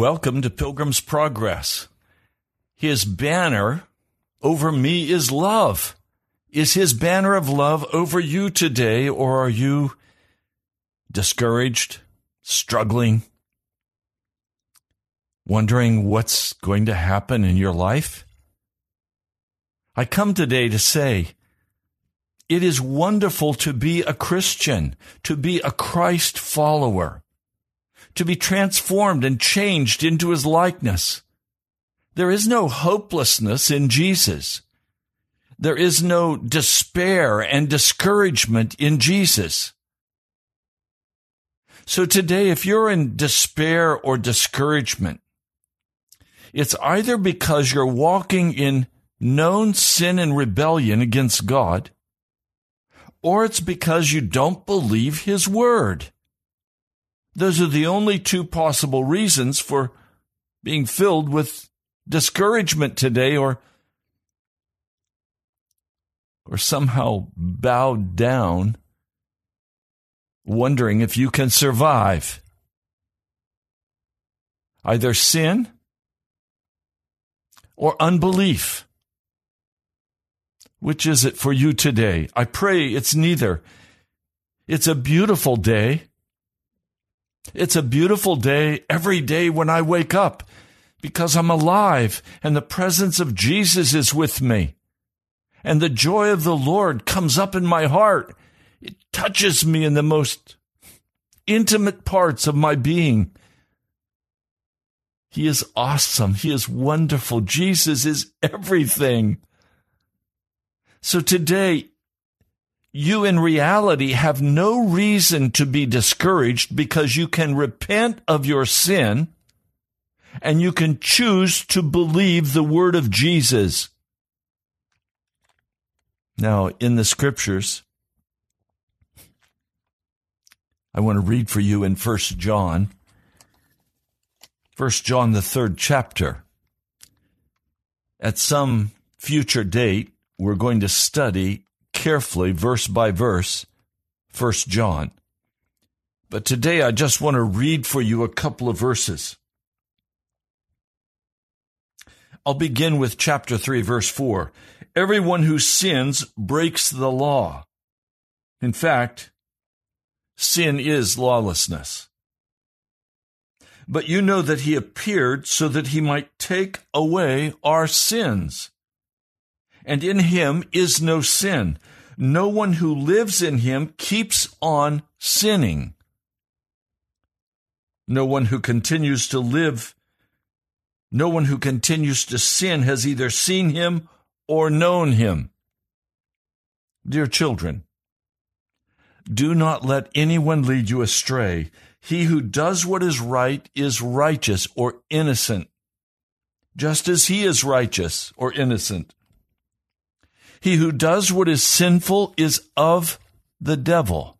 Welcome to Pilgrim's Progress. His banner over me is love. Is his banner of love over you today, or are you discouraged? struggling, wondering what's going to happen in your life? I come today to say, it is wonderful to be a Christian, to be a Christ follower, to be transformed and changed into his likeness. There is no hopelessness in Jesus. There is no despair and discouragement in Jesus. So today, if you're in despair or discouragement, it's either because you're walking in known sin and rebellion against God, or it's because you don't believe His Word. Those are the only two possible reasons for being filled with discouragement today or or somehow bowed down wondering if you can survive. Either sin or unbelief. Which is it for you today? I pray it's neither. It's a beautiful day. It's a beautiful day every day when I wake up because I'm alive and the presence of Jesus is with me. And the joy of the Lord comes up in my heart it touches me in the most intimate parts of my being. He is awesome. He is wonderful. Jesus is everything. So today, you in reality have no reason to be discouraged because you can repent of your sin and you can choose to believe the word of Jesus. Now, in the scriptures, I want to read for you in First John. First John, the third chapter. At some future date, we're going to study carefully, verse by verse, First John. But today I just want to read for you a couple of verses. I'll begin with chapter 3, verse 4. Everyone who sins breaks the law. In fact, sin is lawlessness. But you know that he appeared so that he might take away our sins. And in him is no sin. No one who lives in him keeps on sinning. No one who continues to live, no one who continues to sin has either seen him or known him. Dear children, do not let anyone lead you astray. He who does what is right is righteous or innocent, just as he is righteous or innocent. He who does what is sinful is of the devil,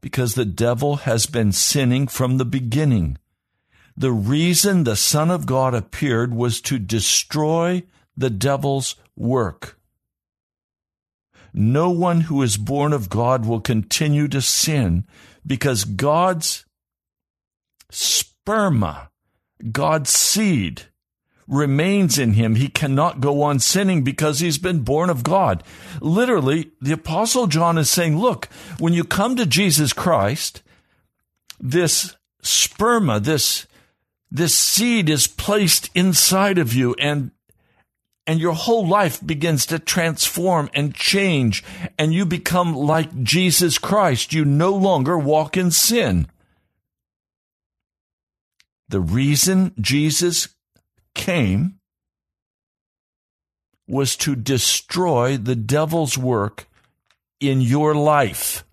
because the devil has been sinning from the beginning. The reason the Son of God appeared was to destroy the devil's work. No one who is born of God will continue to sin because God's sperma, God's seed, remains in him. He cannot go on sinning because he's been born of God. Literally, the Apostle John is saying, look, when you come to Jesus Christ, this sperma, this, this seed is placed inside of you and and your whole life begins to transform and change, and you become like Jesus Christ. You no longer walk in sin. The reason Jesus came was to destroy the devil's work in your life.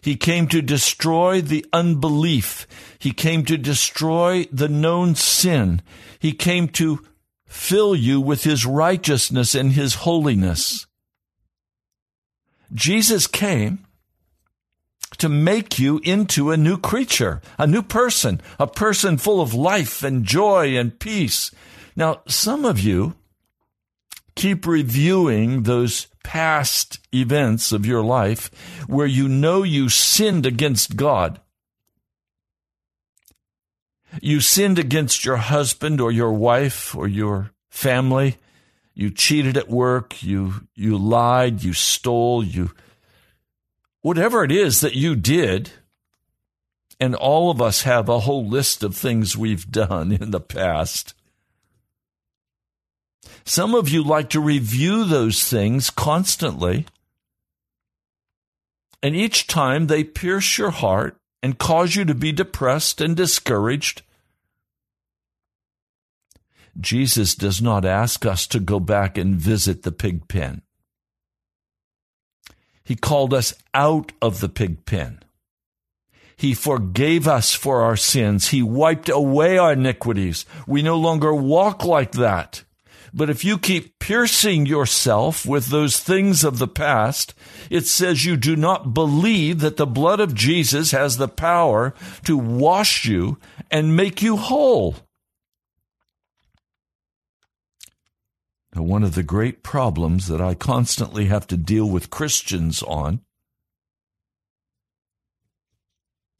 He came to destroy the unbelief. He came to destroy the known sin. He came to fill you with His righteousness and His holiness. Jesus came to make you into a new creature, a new person, a person full of life and joy and peace. Now, some of you keep reviewing those past events of your life where you know you sinned against God. You sinned against your husband or your wife or your family. You cheated at work. You, you lied. You stole. You, whatever it is that you did. And all of us have a whole list of things we've done in the past. Some of you like to review those things constantly. And each time they pierce your heart and cause you to be depressed and discouraged. Jesus does not ask us to go back and visit the pig pen. He called us out of the pig pen. He forgave us for our sins. He wiped away our iniquities. We no longer walk like that. But if you keep piercing yourself with those things of the past, it says you do not believe that the blood of Jesus has the power to wash you and make you whole. Now, one of the great problems that I constantly have to deal with Christians on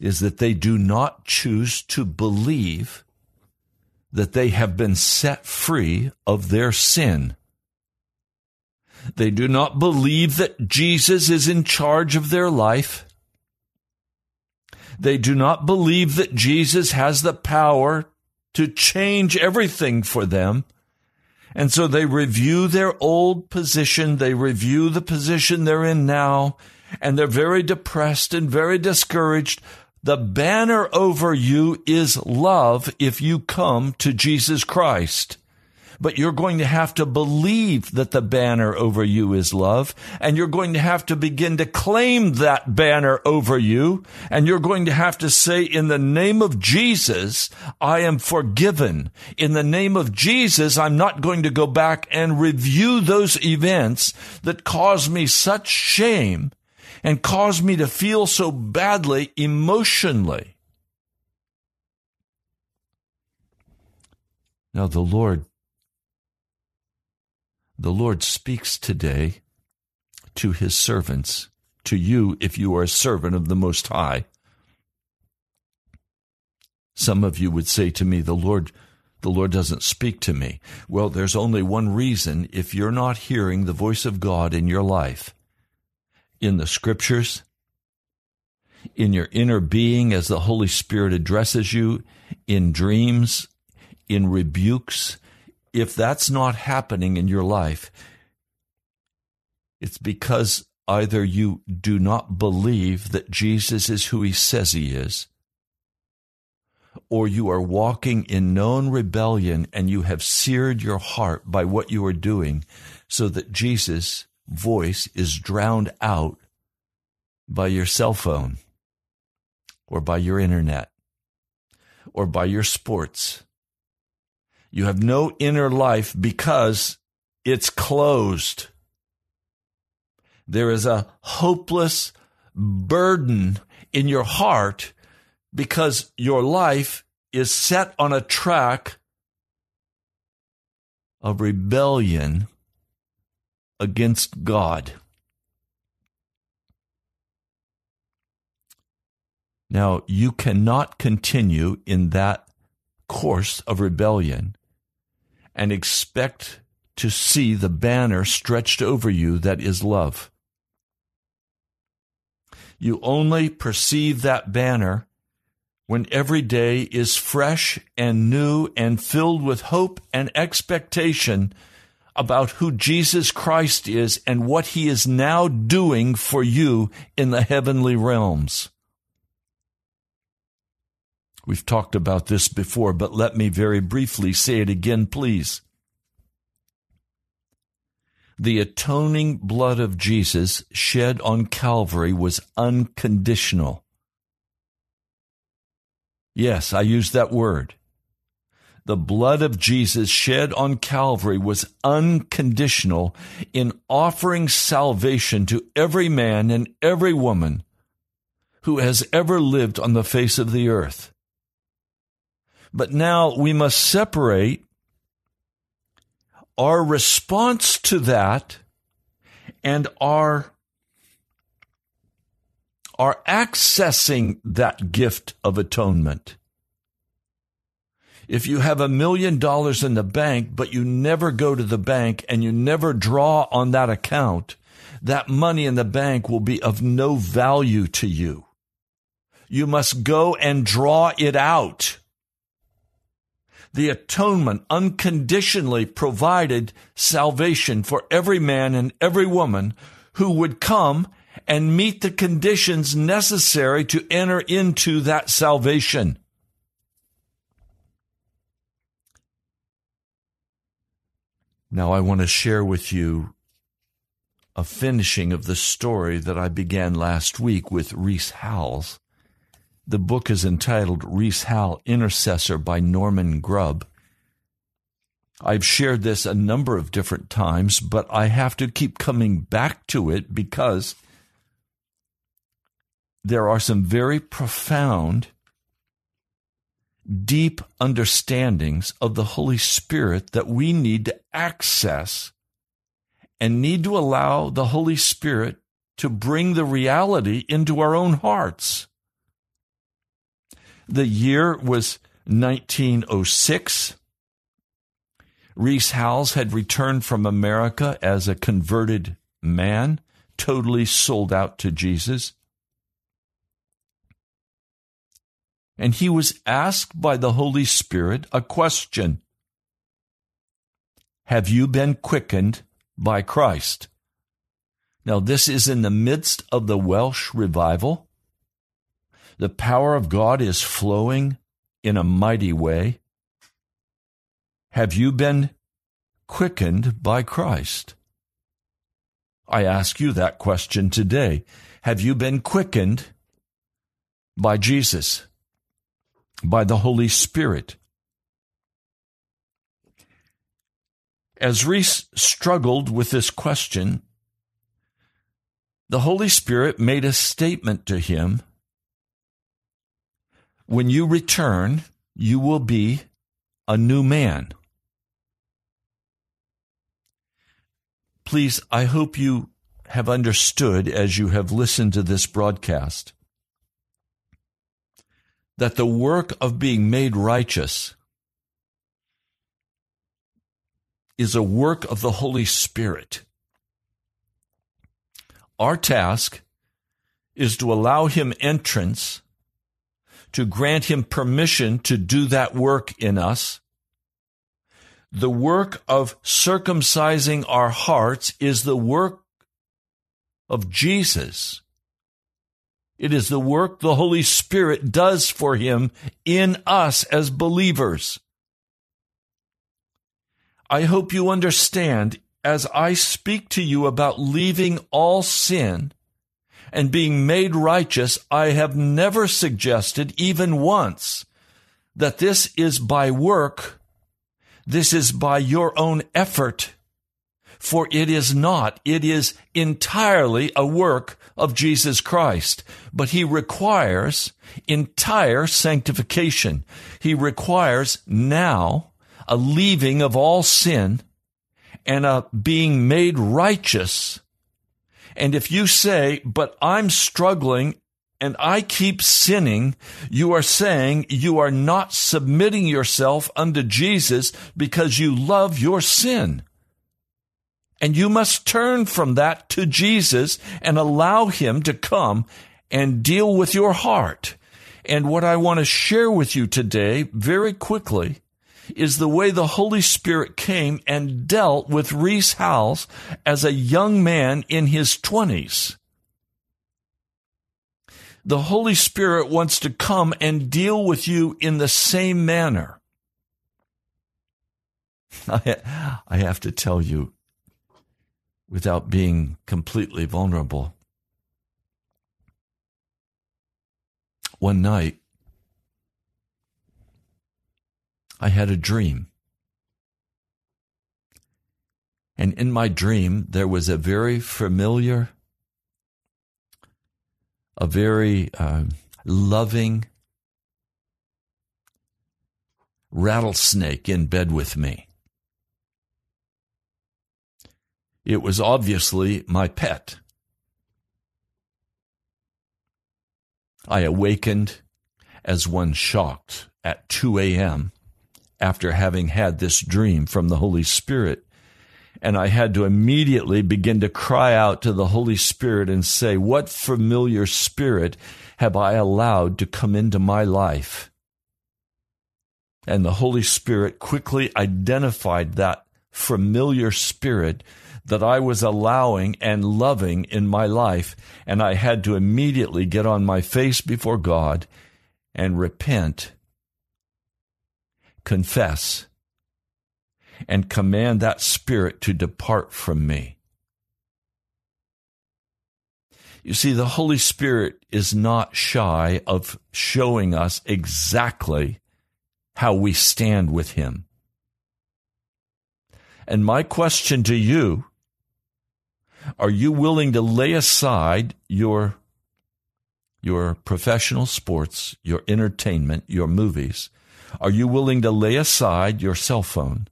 is that they do not choose to believe that they have been set free of their sin. They do not believe that Jesus is in charge of their life. They do not believe that Jesus has the power to change everything for them. And so they review their old position. They review the position they're in now, and they're very depressed and very discouraged the banner over you is love if you come to Jesus Christ. But you're going to have to believe that the banner over you is love, and you're going to have to begin to claim that banner over you, and you're going to have to say, in the name of Jesus, I am forgiven. In the name of Jesus, I'm not going to go back and review those events that caused me such shame and caused me to feel so badly emotionally. Now, the Lord, the Lord speaks today to his servants, to you if you are a servant of the Most High. Some of you would say to me, the Lord, the Lord doesn't speak to me. Well, there's only one reason if you're not hearing the voice of God in your life in the scriptures, in your inner being as the Holy Spirit addresses you, in dreams, in rebukes, if that's not happening in your life, it's because either you do not believe that Jesus is who he says he is, or you are walking in known rebellion and you have seared your heart by what you are doing so that Jesus voice is drowned out by your cell phone or by your internet or by your sports. You have no inner life because it's closed. There is a hopeless burden in your heart because your life is set on a track of rebellion against God. Now, you cannot continue in that course of rebellion and expect to see the banner stretched over you that is love. You only perceive that banner when every day is fresh and new and filled with hope and expectation about who Jesus Christ is and what he is now doing for you in the heavenly realms. We've talked about this before, but let me very briefly say it again, please. The atoning blood of Jesus shed on Calvary was unconditional. Yes, I use that word. The blood of Jesus shed on Calvary was unconditional in offering salvation to every man and every woman who has ever lived on the face of the earth. But now we must separate our response to that and our are accessing that gift of atonement. If you have a million dollars in the bank, but you never go to the bank and you never draw on that account, that money in the bank will be of no value to you. You must go and draw it out. The atonement unconditionally provided salvation for every man and every woman who would come and meet the conditions necessary to enter into that salvation. Now, I want to share with you a finishing of the story that I began last week with Rees Howells. The book is entitled Rees Howells Intercessor by Norman Grubb. I've shared this a number of different times, but I have to keep coming back to it because there are some very profound, deep understandings of the Holy Spirit that we need to access and need to allow the Holy Spirit to bring the reality into our own hearts. The year was 1906. Rees Howells had returned from America as a converted man, totally sold out to Jesus. and he was asked by the Holy Spirit a question Have you been quickened by Christ? Now, this is in the midst of the Welsh revival. The power of God is flowing in a mighty way. Have you been quickened by Christ? I ask you that question today. Have you been quickened by Jesus? by the Holy Spirit. As Rees struggled with this question, the Holy Spirit made a statement to him When you return, you will be a new man. Please, I hope you have understood as you have listened to this broadcast that the work of being made righteous is a work of the Holy Spirit. Our task is to allow him entrance, to grant him permission to do that work in us. The work of circumcising our hearts is the work of Jesus. It is the work the Holy Spirit does for him in us as believers. I hope you understand as I speak to you about leaving all sin and being made righteous, I have never suggested, even once, that this is by work. This is by your own effort. For it is not. It is entirely a work of Jesus Christ, but he requires entire sanctification. He requires now a leaving of all sin and a being made righteous. And if you say, but I'm struggling and I keep sinning, you are saying you are not submitting yourself unto Jesus because you love your sin. And you must turn from that to Jesus and allow Him to come and deal with your heart. And what I want to share with you today, very quickly, is the way the Holy Spirit came and dealt with Rees Howells as a young man in his 20s. The Holy Spirit wants to come and deal with you in the same manner. I have to tell you, without being completely vulnerable. One night, I had a dream. And in my dream, there was a very familiar, a very uh, loving rattlesnake in bed with me. It was obviously my pet. I awakened as one shocked at 2 a.m. after having had this dream from the Holy Spirit. And I had to immediately begin to cry out to the Holy Spirit and say, What familiar spirit have I allowed to come into my life? And the Holy Spirit quickly identified that familiar spirit that I was allowing and loving in my life. And I had to immediately get on my face before God and repent, confess, and command that spirit to depart from me. You see, the Holy Spirit is not shy of showing us exactly how we stand with Him. And my question to you are you willing to lay aside your your professional sports, your entertainment, your movies? Are you willing to lay aside your cell phone?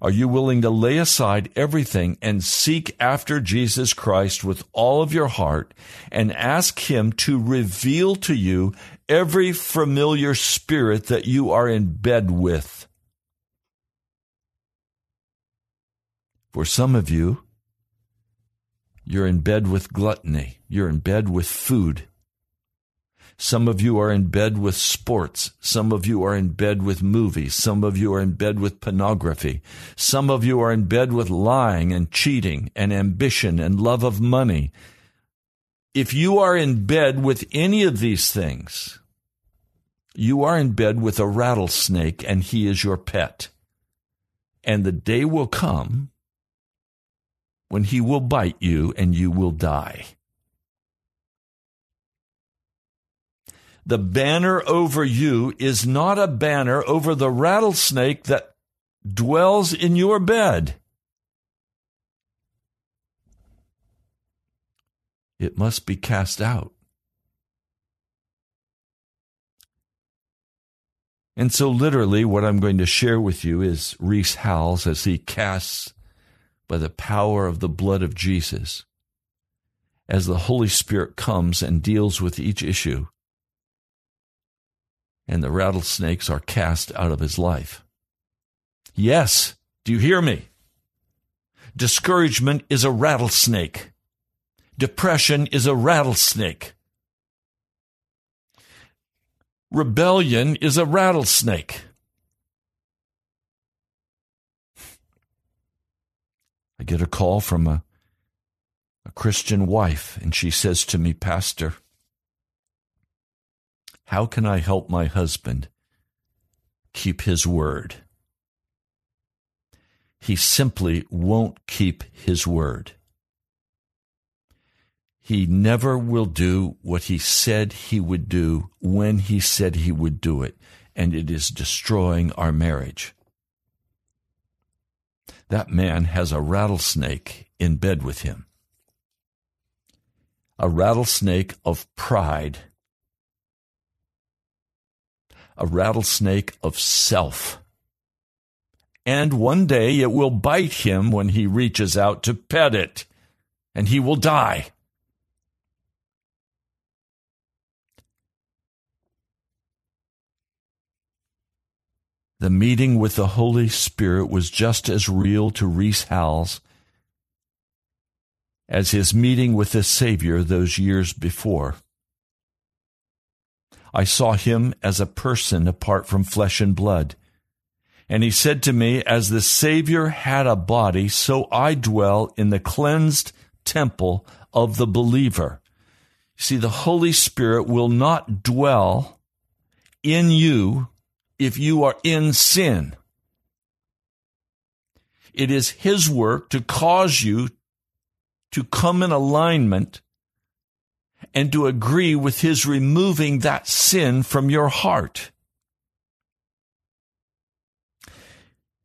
Are you willing to lay aside everything and seek after Jesus Christ with all of your heart and ask Him to reveal to you every familiar spirit that you are in bed with? For some of you, you're in bed with gluttony. You're in bed with food. Some of you are in bed with sports. Some of you are in bed with movies. Some of you are in bed with pornography. Some of you are in bed with lying and cheating and ambition and love of money. If you are in bed with any of these things, you are in bed with a rattlesnake and he is your pet. And the day will come when he will bite you and you will die. The banner over you is not a banner over the rattlesnake that dwells in your bed. It must be cast out. And so, literally, what I'm going to share with you is Rees Howells as he casts by the power of the blood of Jesus as the Holy Spirit comes and deals with each issue. And the rattlesnakes are cast out of his life. Yes, do you hear me? Discouragement is a rattlesnake. Depression is a rattlesnake. Rebellion is a rattlesnake. I get a call from a, a Christian wife, and she says to me, Pastor, how can I help my husband keep his word? He simply won't keep his word. He never will do what he said he would do when he said he would do it, and it is destroying our marriage. That man has a rattlesnake in bed with him. A rattlesnake of pride. A rattlesnake of self. And one day it will bite him when he reaches out to pet it, and he will die. The meeting with the Holy Spirit was just as real to Rees Howells as his meeting with the Savior those years before. I saw him as a person apart from flesh and blood. And he said to me, As the Savior had a body, so I dwell in the cleansed temple of the believer. See, the Holy Spirit will not dwell in you if you are in sin. It is His work to cause you to come in alignment and to agree with His removing that sin from your heart.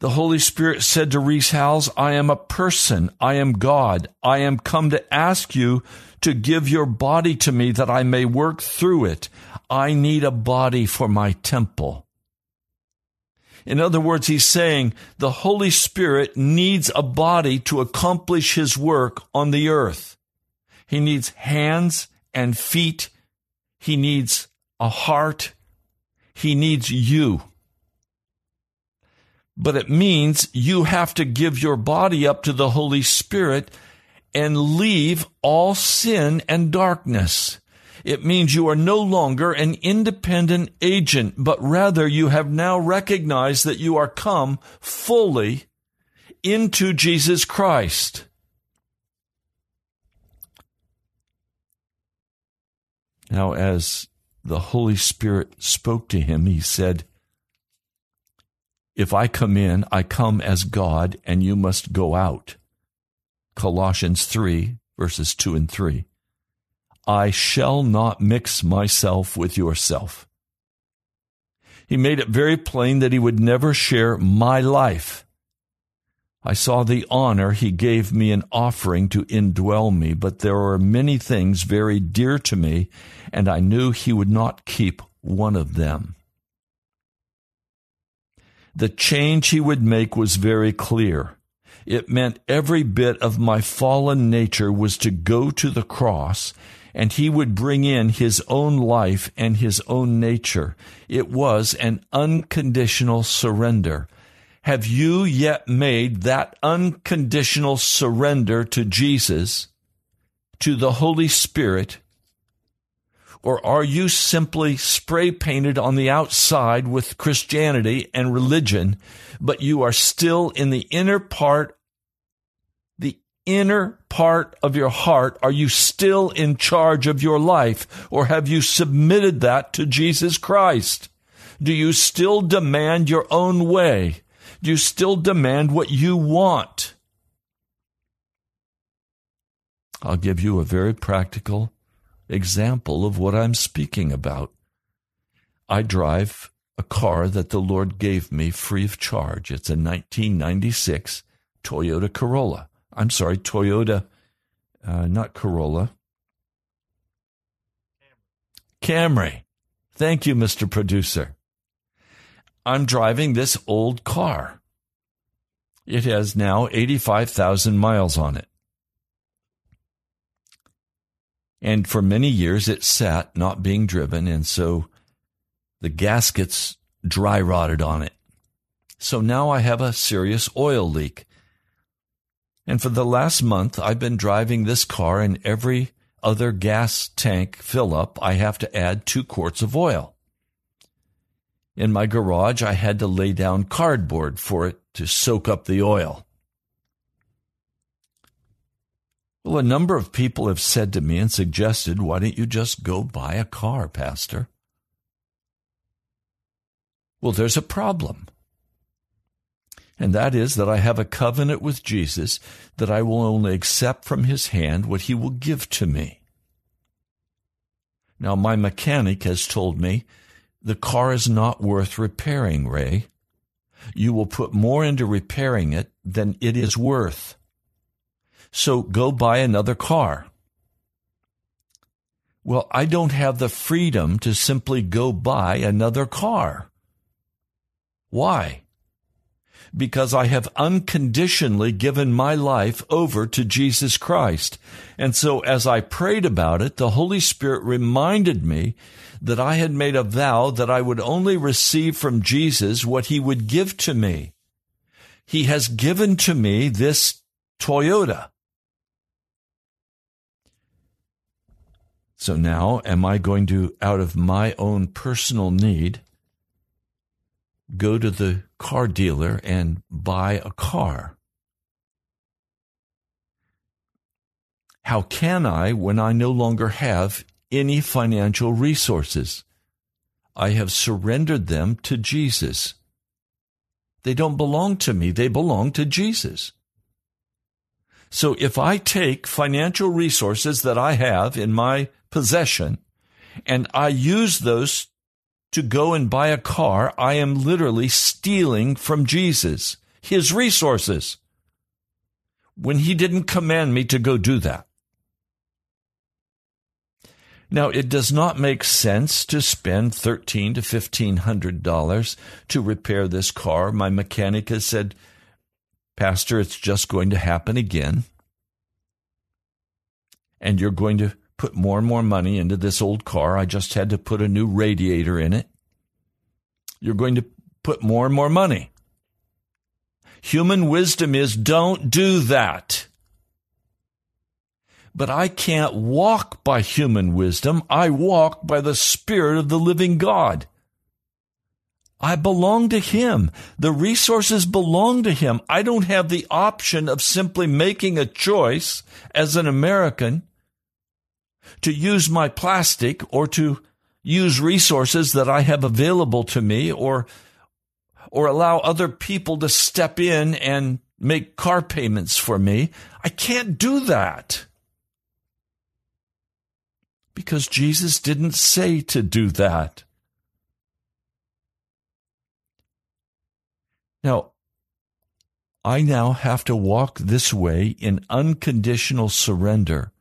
The Holy Spirit said to Rees Howells, I am a person. I am God. I am come to ask you to give your body to me that I may work through it. I need a body for my temple. In other words, he's saying the Holy Spirit needs a body to accomplish his work on the earth. He needs hands and feet. He needs a heart. He needs you but it means you have to give your body up to the Holy Spirit and leave all sin and darkness. It means you are no longer an independent agent, but rather you have now recognized that you are come fully into Jesus Christ. Now, as the Holy Spirit spoke to him, he said, if I come in, I come as God, and you must go out. Colossians 3, verses 2 and 3. I shall not mix myself with yourself. He made it very plain that he would never share my life. I saw the honor he gave me an offering to indwell me, but there were many things very dear to me, and I knew he would not keep one of them. The change he would make was very clear. It meant every bit of my fallen nature was to go to the cross and he would bring in his own life and his own nature. It was an unconditional surrender. Have you yet made that unconditional surrender to Jesus, to the Holy Spirit, or are you simply spray painted on the outside with Christianity and religion, but you are still in the inner part, the inner part of your heart? Are you still in charge of your life, or have you submitted that to Jesus Christ? Do you still demand your own way? You still demand what you want? I'll give you a very practical example of what I'm speaking about. I drive a car that the Lord gave me free of charge. It's a 1996 Toyota Corolla. I'm sorry, Toyota, uh, not Corolla. Camry. Thank you, Mr. Producer. I'm driving this old car. It has now 85,000 miles on it. And for many years it sat, not being driven, and so the gaskets dry rotted on it. So now I have a serious oil leak. And for the last month, I've been driving this car, and every other gas tank fill up, I have to add two quarts of oil. In my garage, I had to lay down cardboard for it to soak up the oil. Well, a number of people have said to me and suggested, why don't you just go buy a car, Pastor? Well, there's a problem. And that is that I have a covenant with Jesus that I will only accept from his hand what he will give to me. Now, my mechanic has told me the car is not worth repairing, Ray. You will put more into repairing it than it is worth. So go buy another car. Well, I don't have the freedom to simply go buy another car. Why? Because I have unconditionally given my life over to Jesus Christ. And so as I prayed about it, the Holy Spirit reminded me that I had made a vow that I would only receive from Jesus what he would give to me. He has given to me this Toyota. So now, am I going to, out of my own personal need, go to the car dealer and buy a car? How can I when I no longer have any financial resources? I have surrendered them to Jesus. They don't belong to me, they belong to Jesus. So if I take financial resources that I have in my possession and I use those to go and buy a car, I am literally stealing from Jesus, his resources, when he didn't command me to go do that. Now, it does not make sense to spend thirteen to fifteen hundred dollars to repair this car. My mechanic has said, Pastor, it's just going to happen again. And you're going to put more and more money into this old car. I just had to put a new radiator in it. You're going to put more and more money. Human wisdom is don't do that. But I can't walk by human wisdom. I walk by the Spirit of the living God. I belong to Him. The resources belong to Him. I don't have the option of simply making a choice as an American to use my plastic or to use resources that I have available to me or or allow other people to step in and make car payments for me. I can't do that because Jesus didn't say to do that. Now, I now have to walk this way in unconditional surrender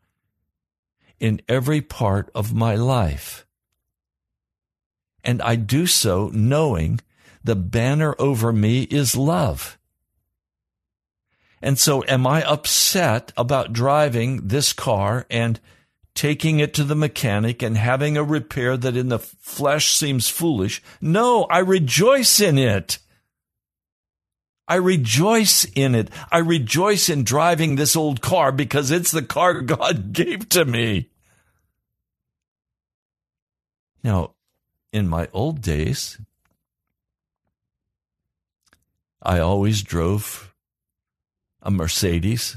in every part of my life. And I do so knowing the banner over me is love. And so am I upset about driving this car and taking it to the mechanic and having a repair that in the flesh seems foolish. No, I rejoice in it. I rejoice in it. I rejoice in driving this old car because it's the car God gave to me. Now, in my old days, I always drove a Mercedes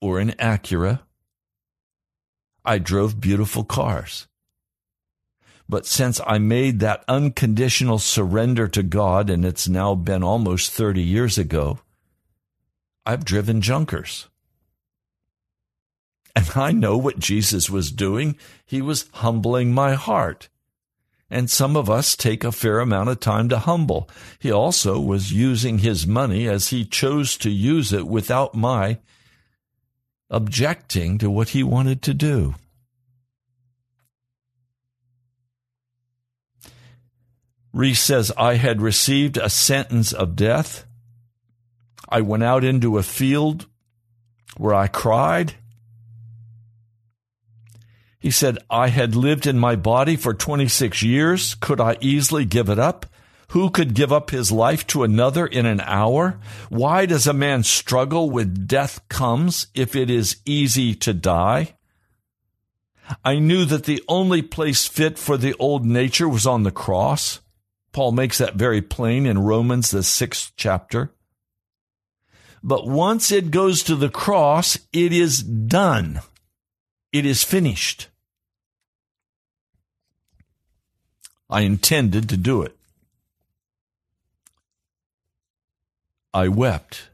or an Acura I drove beautiful cars. But since I made that unconditional surrender to God, and it's now been almost 30 years ago, I've driven junkers. And I know what Jesus was doing. He was humbling my heart. And some of us take a fair amount of time to humble. He also was using his money as he chose to use it without my objecting to what he wanted to do. Rees says, I had received a sentence of death. I went out into a field where I cried. He said, I had lived in my body for 26 years. Could I easily give it up? Who could give up his life to another in an hour? Why does a man struggle when death comes if it is easy to die? I knew that the only place fit for the old nature was on the cross. Paul makes that very plain in Romans, the sixth chapter. But once it goes to the cross, it is done. It is finished. I intended to do it. I wept.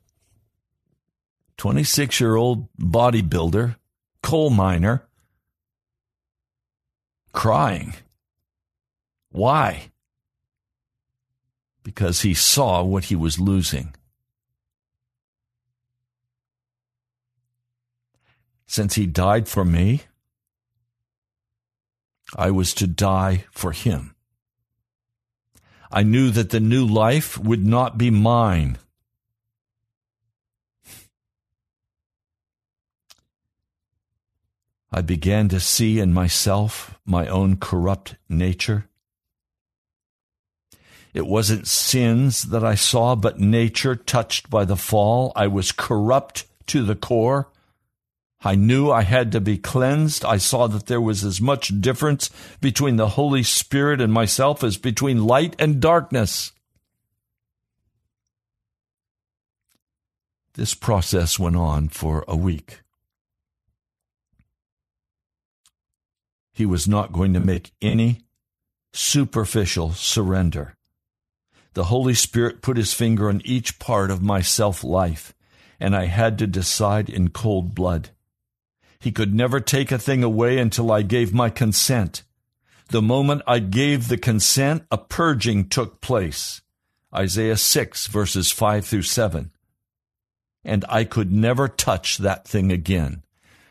26 year old bodybuilder, coal miner, crying. Why? Because he saw what he was losing. Since he died for me, I was to die for him. I knew that the new life would not be mine I began to see in myself my own corrupt nature. It wasn't sins that I saw, but nature touched by the fall. I was corrupt to the core. I knew I had to be cleansed. I saw that there was as much difference between the Holy Spirit and myself as between light and darkness. This process went on for a week. He was not going to make any superficial surrender. The Holy Spirit put his finger on each part of my self life, and I had to decide in cold blood. He could never take a thing away until I gave my consent. The moment I gave the consent, a purging took place. Isaiah 6, verses 5 through 7. And I could never touch that thing again.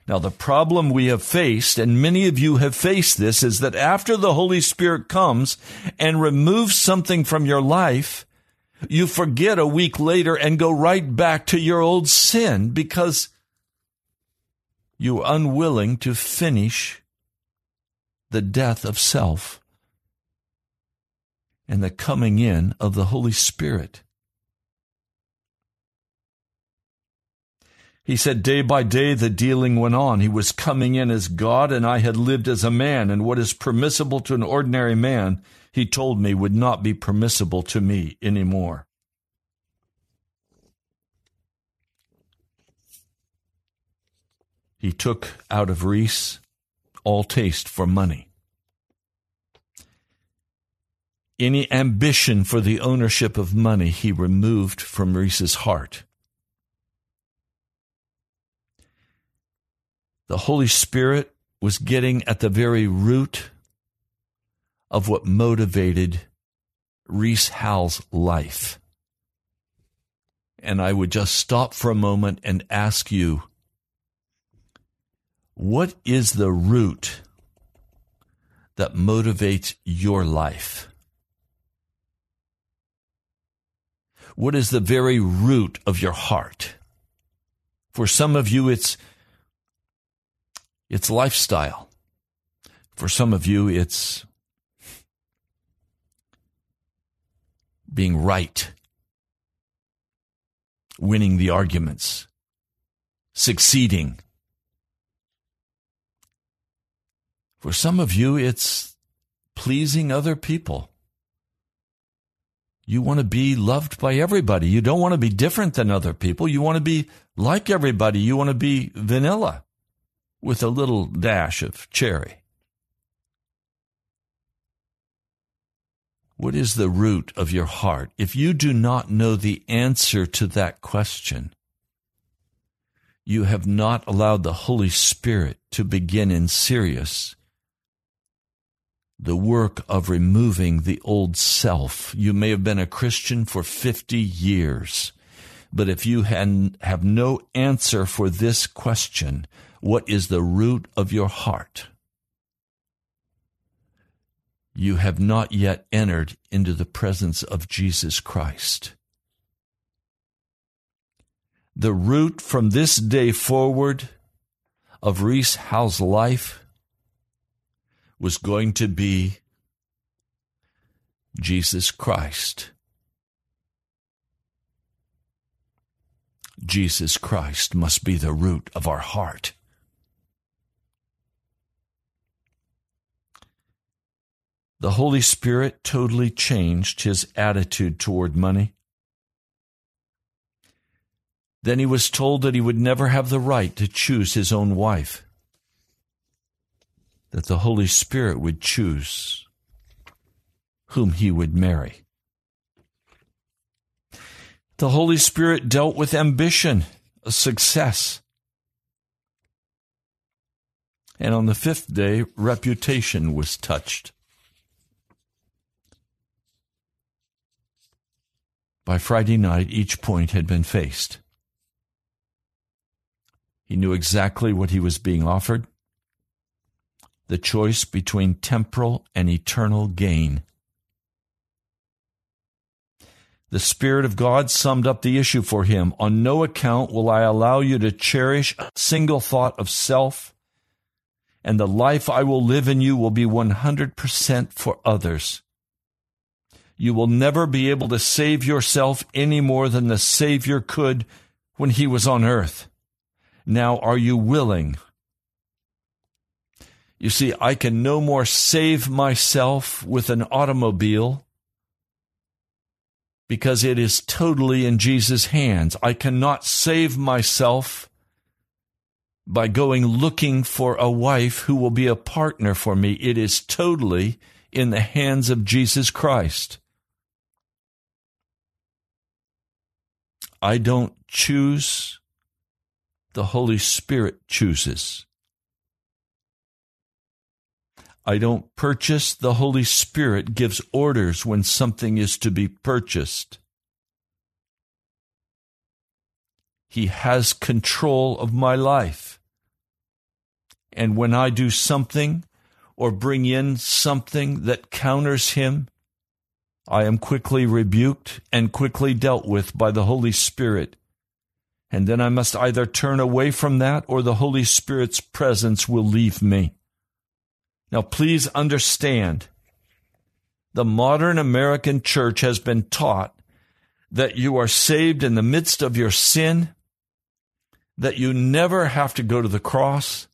Now, the problem we have faced, and many of you have faced this, is that after the Holy Spirit comes and removes something from your life, you forget a week later and go right back to your old sin because you're unwilling to finish the death of self and the coming in of the Holy Spirit. He said, day by day the dealing went on. He was coming in as God, and I had lived as a man, and what is permissible to an ordinary man, he told me, would not be permissible to me anymore. He took out of Rees all taste for money. Any ambition for the ownership of money he removed from Rees's heart. The Holy Spirit was getting at the very root of what motivated Rees Howells' life. And I would just stop for a moment and ask you what is the root that motivates your life? What is the very root of your heart? For some of you, it's, it's lifestyle. For some of you, it's being right, winning the arguments, succeeding. For some of you, it's pleasing other people. You want to be loved by everybody. You don't want to be different than other people. You want to be like everybody. You want to be vanilla with a little dash of cherry. What is the root of your heart? If you do not know the answer to that question, you have not allowed the Holy Spirit to begin in serious the work of removing the old self. You may have been a Christian for 50 years, but if you have no answer for this question, what is the root of your heart? You have not yet entered into the presence of Jesus Christ. The root from this day forward of Rees Howells' life was going to be Jesus Christ. Jesus Christ must be the root of our heart. The Holy Spirit totally changed his attitude toward money. Then he was told that he would never have the right to choose his own wife that the Holy Spirit would choose whom he would marry. The Holy Spirit dealt with ambition, success. And on the fifth day, reputation was touched. By Friday night, each point had been faced. He knew exactly what he was being offered the choice between temporal and eternal gain. The Spirit of God summed up the issue for him. On no account will I allow you to cherish a single thought of self, and the life I will live in you will be 100% for others. You will never be able to save yourself any more than the Savior could when he was on earth. Now, are you willing you see, I can no more save myself with an automobile because it is totally in Jesus' hands. I cannot save myself by going looking for a wife who will be a partner for me. It is totally in the hands of Jesus Christ. I don't choose, the Holy Spirit chooses. I don't purchase, the Holy Spirit gives orders when something is to be purchased. He has control of my life. And when I do something or bring in something that counters Him, I am quickly rebuked and quickly dealt with by the Holy Spirit. And then I must either turn away from that or the Holy Spirit's presence will leave me. Now, please understand the modern American church has been taught that you are saved in the midst of your sin, that you never have to go to the cross,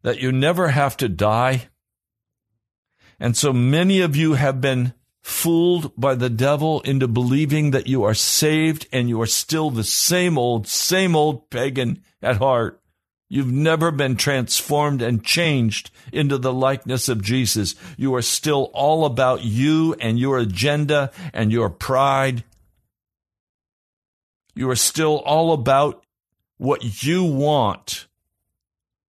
that you never have to die. And so many of you have been fooled by the devil into believing that you are saved and you are still the same old, same old pagan at heart. You've never been transformed and changed into the likeness of Jesus. You are still all about you and your agenda and your pride. You are still all about what you want,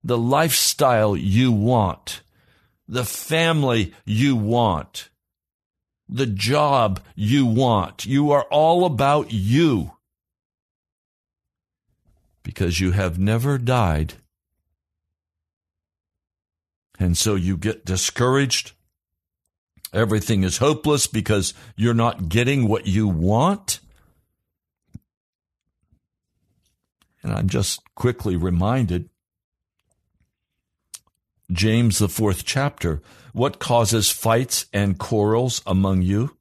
the lifestyle you want, the family you want, the job you want. You are all about you because you have never died. And so you get discouraged. Everything is hopeless because you're not getting what you want. And I'm just quickly reminded James, the fourth chapter, what causes fights and quarrels among you?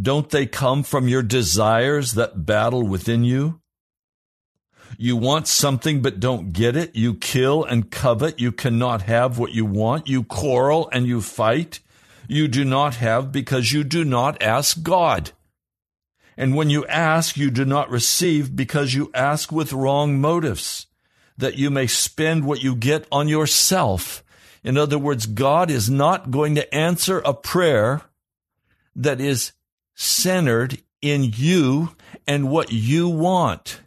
Don't they come from your desires that battle within you? You want something but don't get it. You kill and covet. You cannot have what you want. You quarrel and you fight. You do not have because you do not ask God. And when you ask, you do not receive because you ask with wrong motives, that you may spend what you get on yourself. In other words, God is not going to answer a prayer that is centered in you and what you want.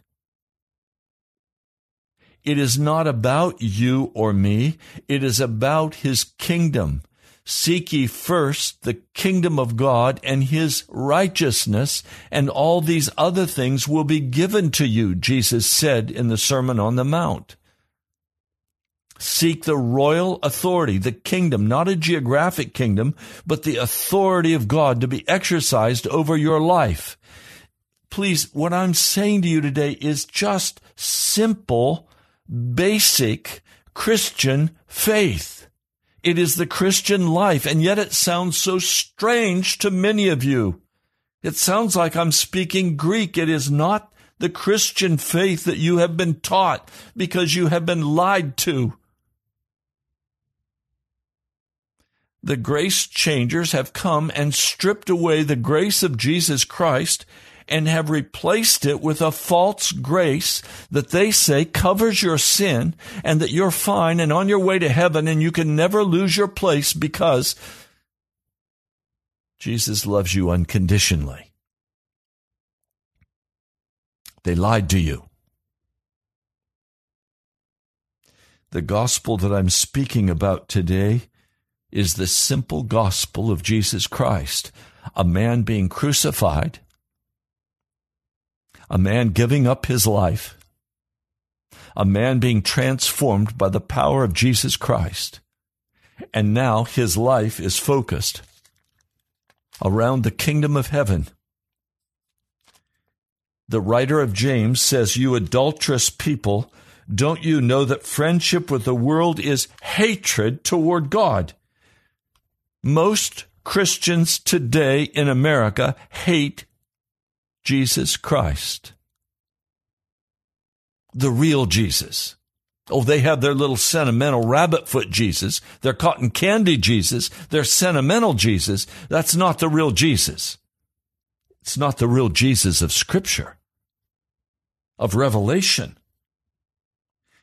It is not about you or me. It is about his kingdom. Seek ye first the kingdom of God and his righteousness, and all these other things will be given to you, Jesus said in the Sermon on the Mount. Seek the royal authority, the kingdom, not a geographic kingdom, but the authority of God to be exercised over your life. Please, what I'm saying to you today is just simple basic Christian faith. It is the Christian life, and yet it sounds so strange to many of you. It sounds like I'm speaking Greek. It is not the Christian faith that you have been taught because you have been lied to. The grace changers have come and stripped away the grace of Jesus Christ and have replaced it with a false grace that they say covers your sin and that you're fine and on your way to heaven and you can never lose your place because Jesus loves you unconditionally. They lied to you. The gospel that I'm speaking about today is the simple gospel of Jesus Christ, a man being crucified a man giving up his life, a man being transformed by the power of Jesus Christ. And now his life is focused around the kingdom of heaven. The writer of James says, You adulterous people, don't you know that friendship with the world is hatred toward God? Most Christians today in America hate Jesus Christ. The real Jesus. Oh, they have their little sentimental rabbit foot Jesus, their cotton candy Jesus, their sentimental Jesus. That's not the real Jesus. It's not the real Jesus of Scripture, of Revelation.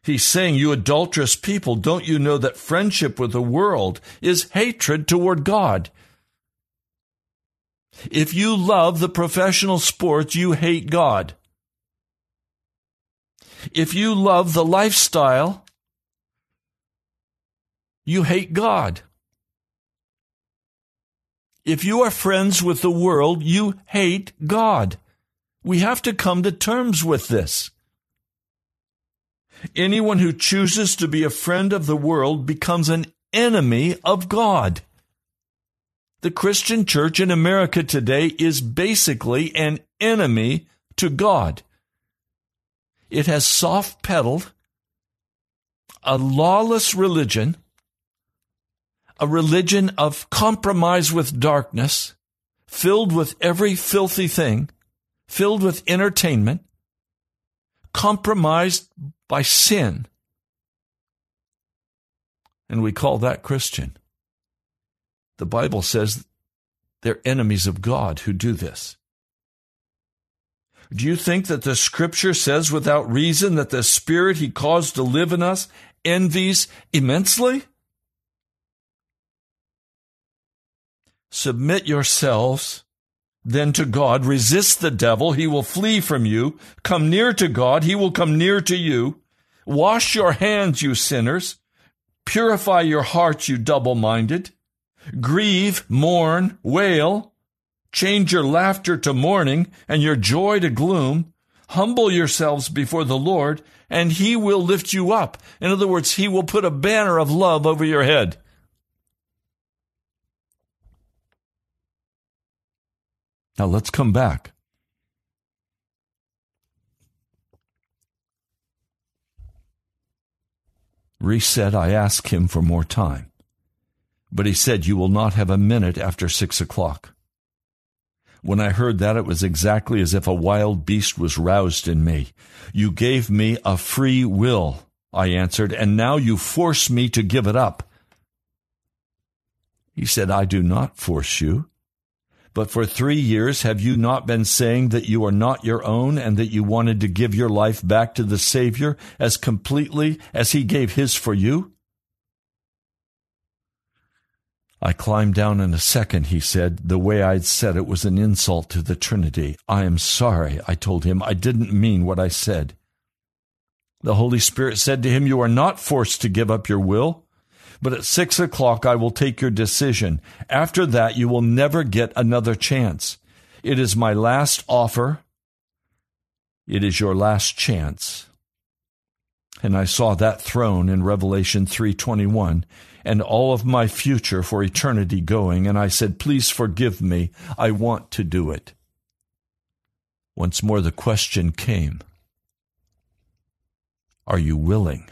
He's saying, You adulterous people, don't you know that friendship with the world is hatred toward God? If you love the professional sports, you hate God. If you love the lifestyle, you hate God. If you are friends with the world, you hate God. We have to come to terms with this. Anyone who chooses to be a friend of the world becomes an enemy of God. The Christian church in America today is basically an enemy to God. It has soft pedaled a lawless religion, a religion of compromise with darkness, filled with every filthy thing, filled with entertainment, compromised by sin. And we call that Christian. The Bible says they're enemies of God who do this. Do you think that the scripture says without reason that the spirit he caused to live in us envies immensely? Submit yourselves then to God. Resist the devil. He will flee from you. Come near to God. He will come near to you. Wash your hands, you sinners. Purify your hearts, you double minded. Grieve, mourn, wail. Change your laughter to mourning and your joy to gloom. Humble yourselves before the Lord, and he will lift you up. In other words, he will put a banner of love over your head. Now let's come back. Said, I ask him for more time. But he said, You will not have a minute after six o'clock. When I heard that, it was exactly as if a wild beast was roused in me. You gave me a free will, I answered, and now you force me to give it up. He said, I do not force you. But for three years, have you not been saying that you are not your own and that you wanted to give your life back to the Savior as completely as He gave His for you? I climbed down in a second, he said. The way I'd said it was an insult to the Trinity. I am sorry, I told him. I didn't mean what I said. The Holy Spirit said to him, You are not forced to give up your will. But at six o'clock, I will take your decision. After that, you will never get another chance. It is my last offer. It is your last chance. And I saw that throne in Revelation 3:21 and all of my future for eternity going and I said please forgive me I want to do it. Once more the question came Are you willing?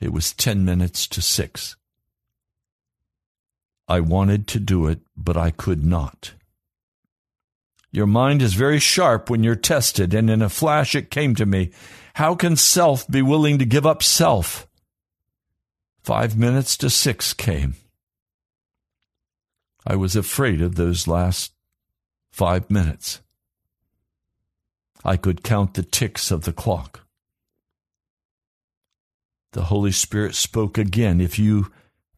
It was 10 minutes to 6. I wanted to do it, but I could not. Your mind is very sharp when you're tested, and in a flash it came to me how can self be willing to give up self? Five minutes to six came. I was afraid of those last five minutes. I could count the ticks of the clock the Holy Spirit spoke again. If you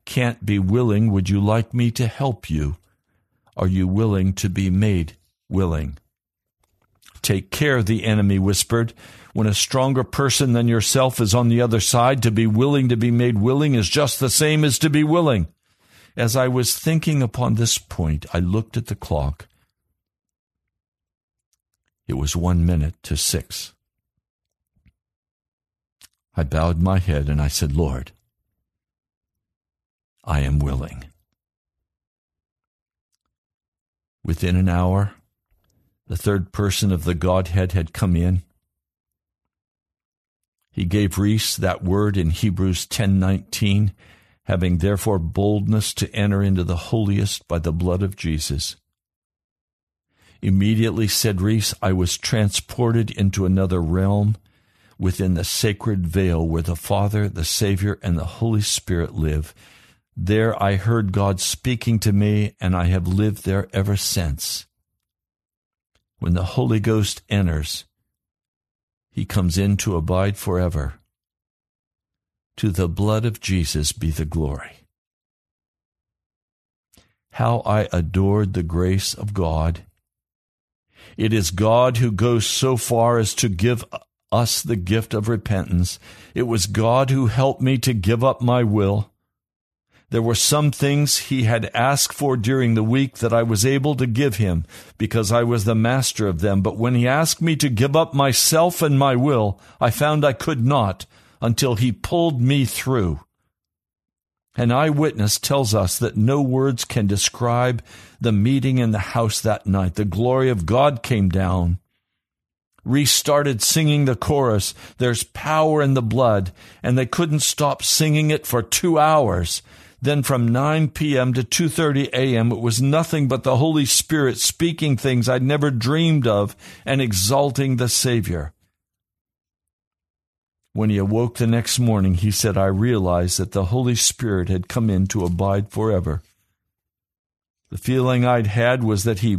can't be willing, would you like me to help you? Are you willing to be made willing? Take care, the enemy whispered. When a stronger person than yourself is on the other side, to be willing to be made willing is just the same as to be willing. As I was thinking upon this point, I looked at the clock. It was one minute to six. I bowed my head and I said, Lord, I am willing. Within an hour, the third person of the Godhead had come in. He gave Rees that word in Hebrews 10:19, having therefore boldness to enter into the holiest by the blood of Jesus. Immediately said Rees, I was transported into another realm within the sacred veil where the Father, the Savior, and the Holy Spirit live. There I heard God speaking to me, and I have lived there ever since. When the Holy Ghost enters, he comes in to abide forever. To the blood of Jesus be the glory. how I adored the grace of God. It is God who goes so far as to give us the gift of repentance. It was God who helped me to give up my will. There were some things he had asked for during the week that I was able to give him because I was the master of them. But when he asked me to give up myself and my will, I found I could not until he pulled me through. An eyewitness tells us that no words can describe the meeting in the house that night. The glory of God came down. Rees started singing the chorus, There's power in the blood, and they couldn't stop singing it for two hours. Then from 9 p.m. to 2:30 a.m. it was nothing but the Holy Spirit speaking things I'd never dreamed of and exalting the Savior. When he awoke the next morning, he said, I realized that the Holy Spirit had come in to abide forever. The feeling I'd had was that he,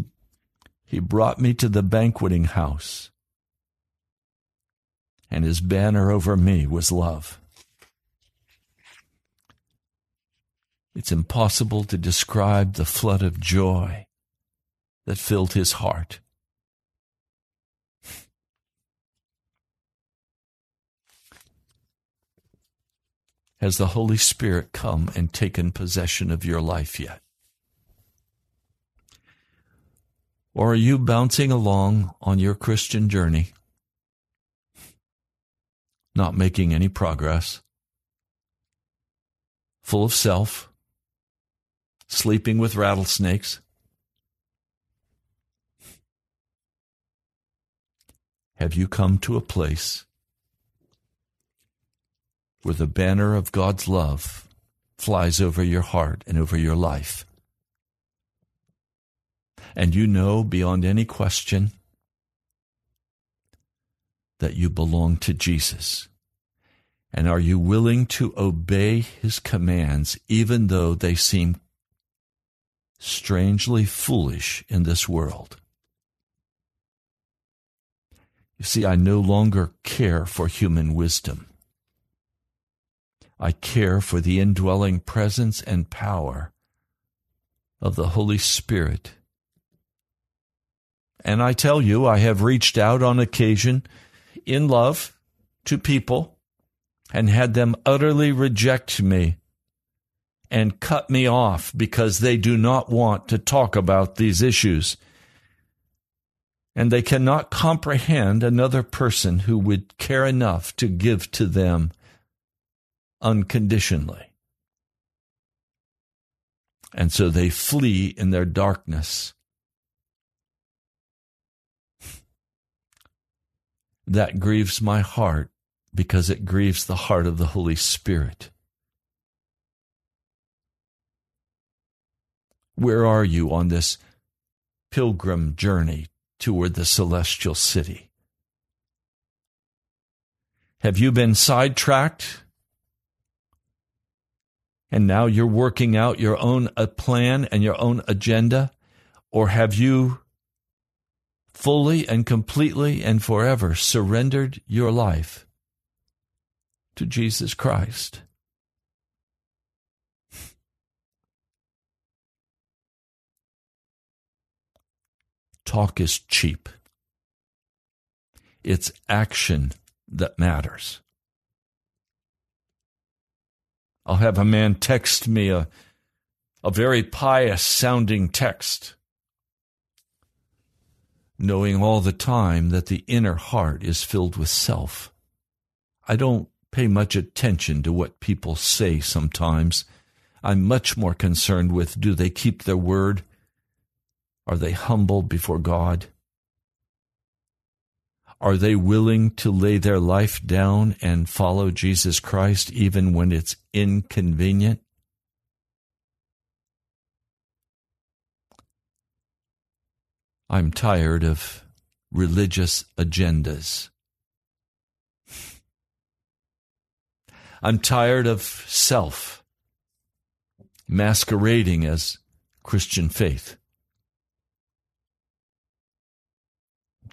he brought me to the banqueting house, and his banner over me was love. It's impossible to describe the flood of joy that filled his heart. Has the Holy Spirit come and taken possession of your life yet? Or are you bouncing along on your Christian journey, not making any progress, full of self, sleeping with rattlesnakes. Have you come to a place where the banner of God's love flies over your heart and over your life? And you know beyond any question that you belong to Jesus. And are you willing to obey his commands even though they seem strangely foolish in this world. You see, I no longer care for human wisdom. I care for the indwelling presence and power of the Holy Spirit. And I tell you, I have reached out on occasion in love to people and had them utterly reject me and cut me off because they do not want to talk about these issues. And they cannot comprehend another person who would care enough to give to them unconditionally. And so they flee in their darkness. That grieves my heart because it grieves the heart of the Holy Spirit. Where are you on this pilgrim journey toward the celestial city? Have you been sidetracked? And now you're working out your own uh, plan and your own agenda? Or have you fully and completely and forever surrendered your life to Jesus Christ? Talk is cheap. It's action that matters. I'll have a man text me a, a very pious sounding text, knowing all the time that the inner heart is filled with self. I don't pay much attention to what people say sometimes. I'm much more concerned with do they keep their word? Are they humble before God? Are they willing to lay their life down and follow Jesus Christ even when it's inconvenient? I'm tired of religious agendas. I'm tired of self masquerading as Christian faith.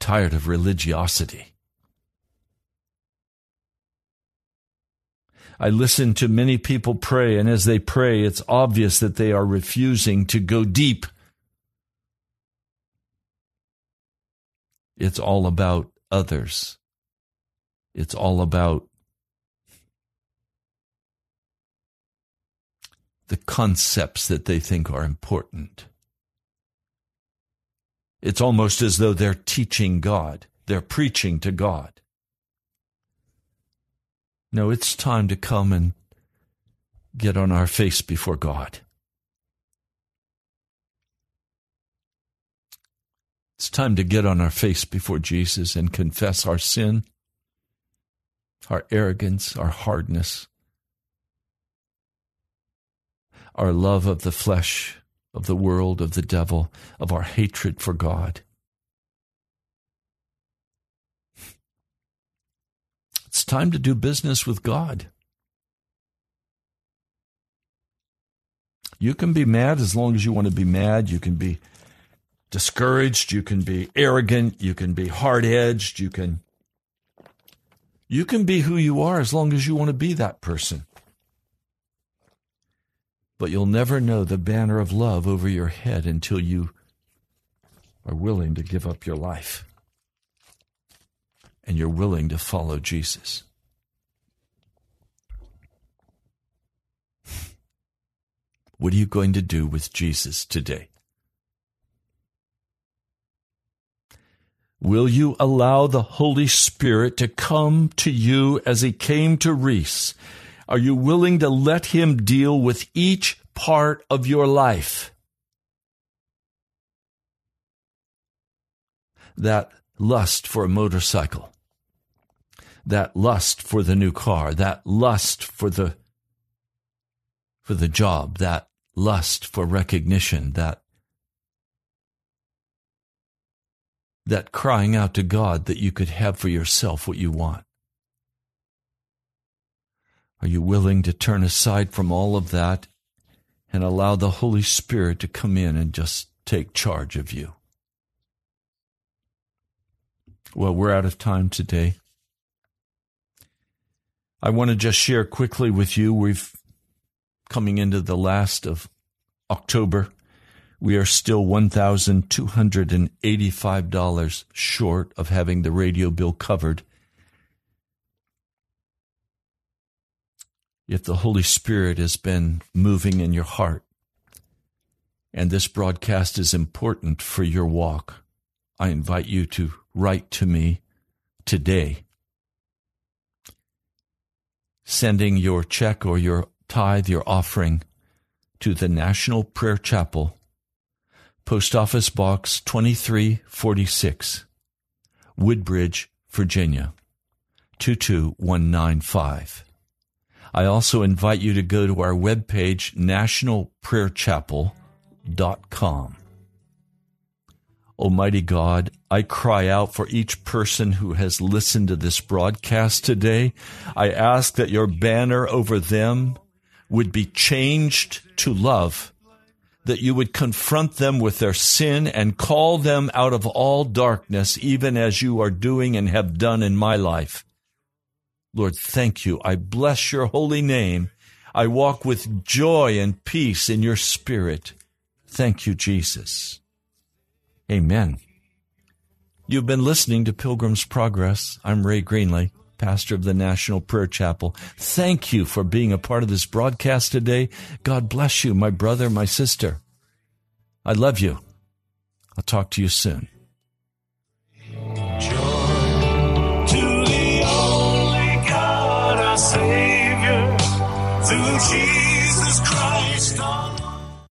Tired of religiosity. I listen to many people pray, and as they pray, it's obvious that they are refusing to go deep. It's all about others. It's all about the concepts that they think are important. It's almost as though they're teaching God, they're preaching to God. No, it's time to come and get on our face before God. It's time to get on our face before Jesus and confess our sin, our arrogance, our hardness, our love of the flesh, of the world, of the devil, of our hatred for God. It's time to do business with God. You can be mad as long as you want to be mad. You can be discouraged. You can be arrogant. You can be hard edged. You can. You can be who you are as long as you want to be that person. But you'll never know the banner of love over your head until you are willing to give up your life and you're willing to follow Jesus. What are you going to do with Jesus today? Will you allow the Holy Spirit to come to you as he came to Rees? Are you willing to let him deal with each part of your life? That lust for a motorcycle, that lust for the new car, that lust for the for the job, that lust for recognition, that that crying out to God that you could have for yourself what you want. Are you willing to turn aside from all of that and allow the Holy Spirit to come in and just take charge of you? Well, we're out of time today. I want to just share quickly with you. We've coming into the last of October. We are still $1,285 short of having the radio bill covered. If the Holy Spirit has been moving in your heart, and this broadcast is important for your walk, I invite you to write to me today, sending your check or your tithe, your offering to the National Prayer Chapel, Post Office Box 2346, Woodbridge, Virginia 22195. I also invite you to go to our webpage, nationalprayerchapel.com. Almighty God, I cry out for each person who has listened to this broadcast today. I ask that your banner over them would be changed to love, that you would confront them with their sin and call them out of all darkness, even as you are doing and have done in my life. Lord, thank you. I bless your holy name. I walk with joy and peace in your spirit. Thank you, Jesus. Amen. You've been listening to Pilgrim's Progress. I'm Ray Greenley, pastor of the National Prayer Chapel. Thank you for being a part of this broadcast today. God bless you, my brother, my sister. I love you. I'll talk to you soon. Savior through Jesus.